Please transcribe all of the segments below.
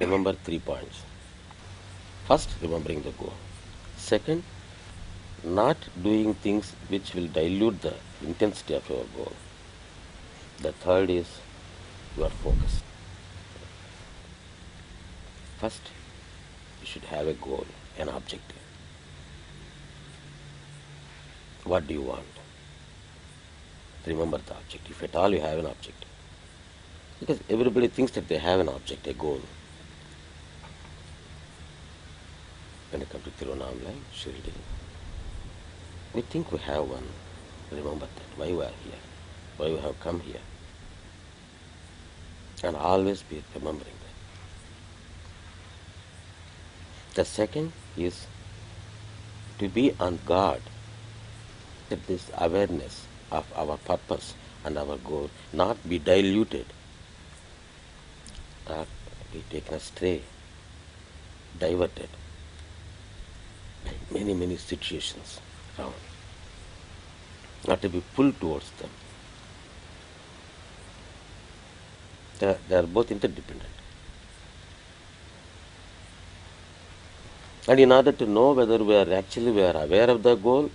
remember three points. First, remembering the goal. Second, not doing things which will dilute the intensity of your goal. The third is your focus. First, you should have a goal, an objective. What do you want? Remember the objective. If at all you have an objective. Because everybody thinks that they have an object, a goal. When you come to Tiruvannamalai, Shirdi, we think we have one. Remember that, why we are here, why we have come here. And always be remembering that. The second is to be on guard that this awareness of our purpose and our goal not be diluted not be taken astray, diverted many, many situations around. Not to be pulled towards them. They are, they are both interdependent. And in order to know whether we are actually we are aware of the goal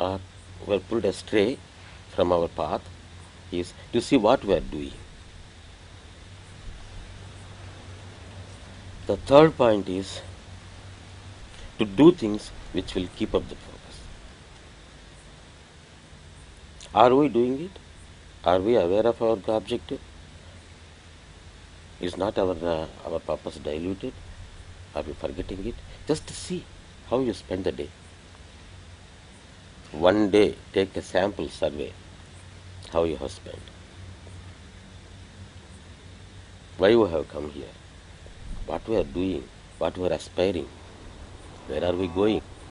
or we are pulled astray from our path is to see what we are doing. The third point is to do things which will keep up the focus. Are we doing it? Are we aware of our objective? Is not our uh, our purpose diluted? Are we forgetting it? Just see how you spend the day. One day, take a sample survey how you have spent. Why you have come here? What we are doing? What we are aspiring? Where are we going?